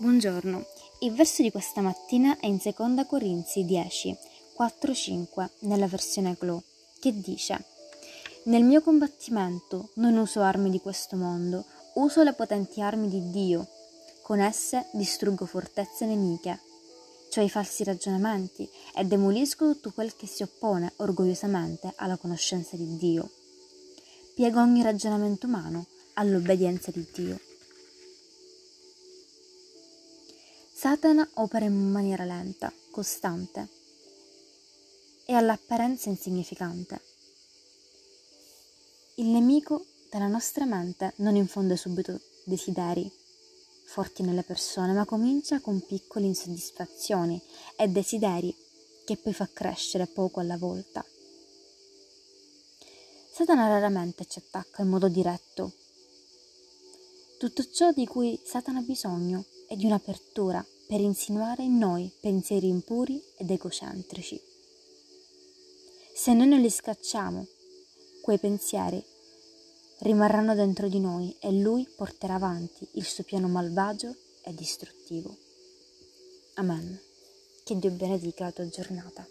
Buongiorno, il verso di questa mattina è in 2 Corinzi 10, 4-5 nella versione Glow, che dice Nel mio combattimento non uso armi di questo mondo, uso le potenti armi di Dio. Con esse distruggo fortezze nemiche, cioè i falsi ragionamenti, e demolisco tutto quel che si oppone orgogliosamente alla conoscenza di Dio. Piego ogni ragionamento umano all'obbedienza di Dio. Satana opera in maniera lenta, costante e all'apparenza insignificante. Il nemico della nostra mente non infonde subito desideri forti nelle persone, ma comincia con piccole insoddisfazioni e desideri che poi fa crescere poco alla volta. Satana raramente ci attacca in modo diretto. Tutto ciò di cui Satana ha bisogno e di un'apertura per insinuare in noi pensieri impuri ed egocentrici. Se noi non li scacciamo, quei pensieri rimarranno dentro di noi e lui porterà avanti il suo piano malvagio e distruttivo. Amen. Che Dio benedica la tua giornata.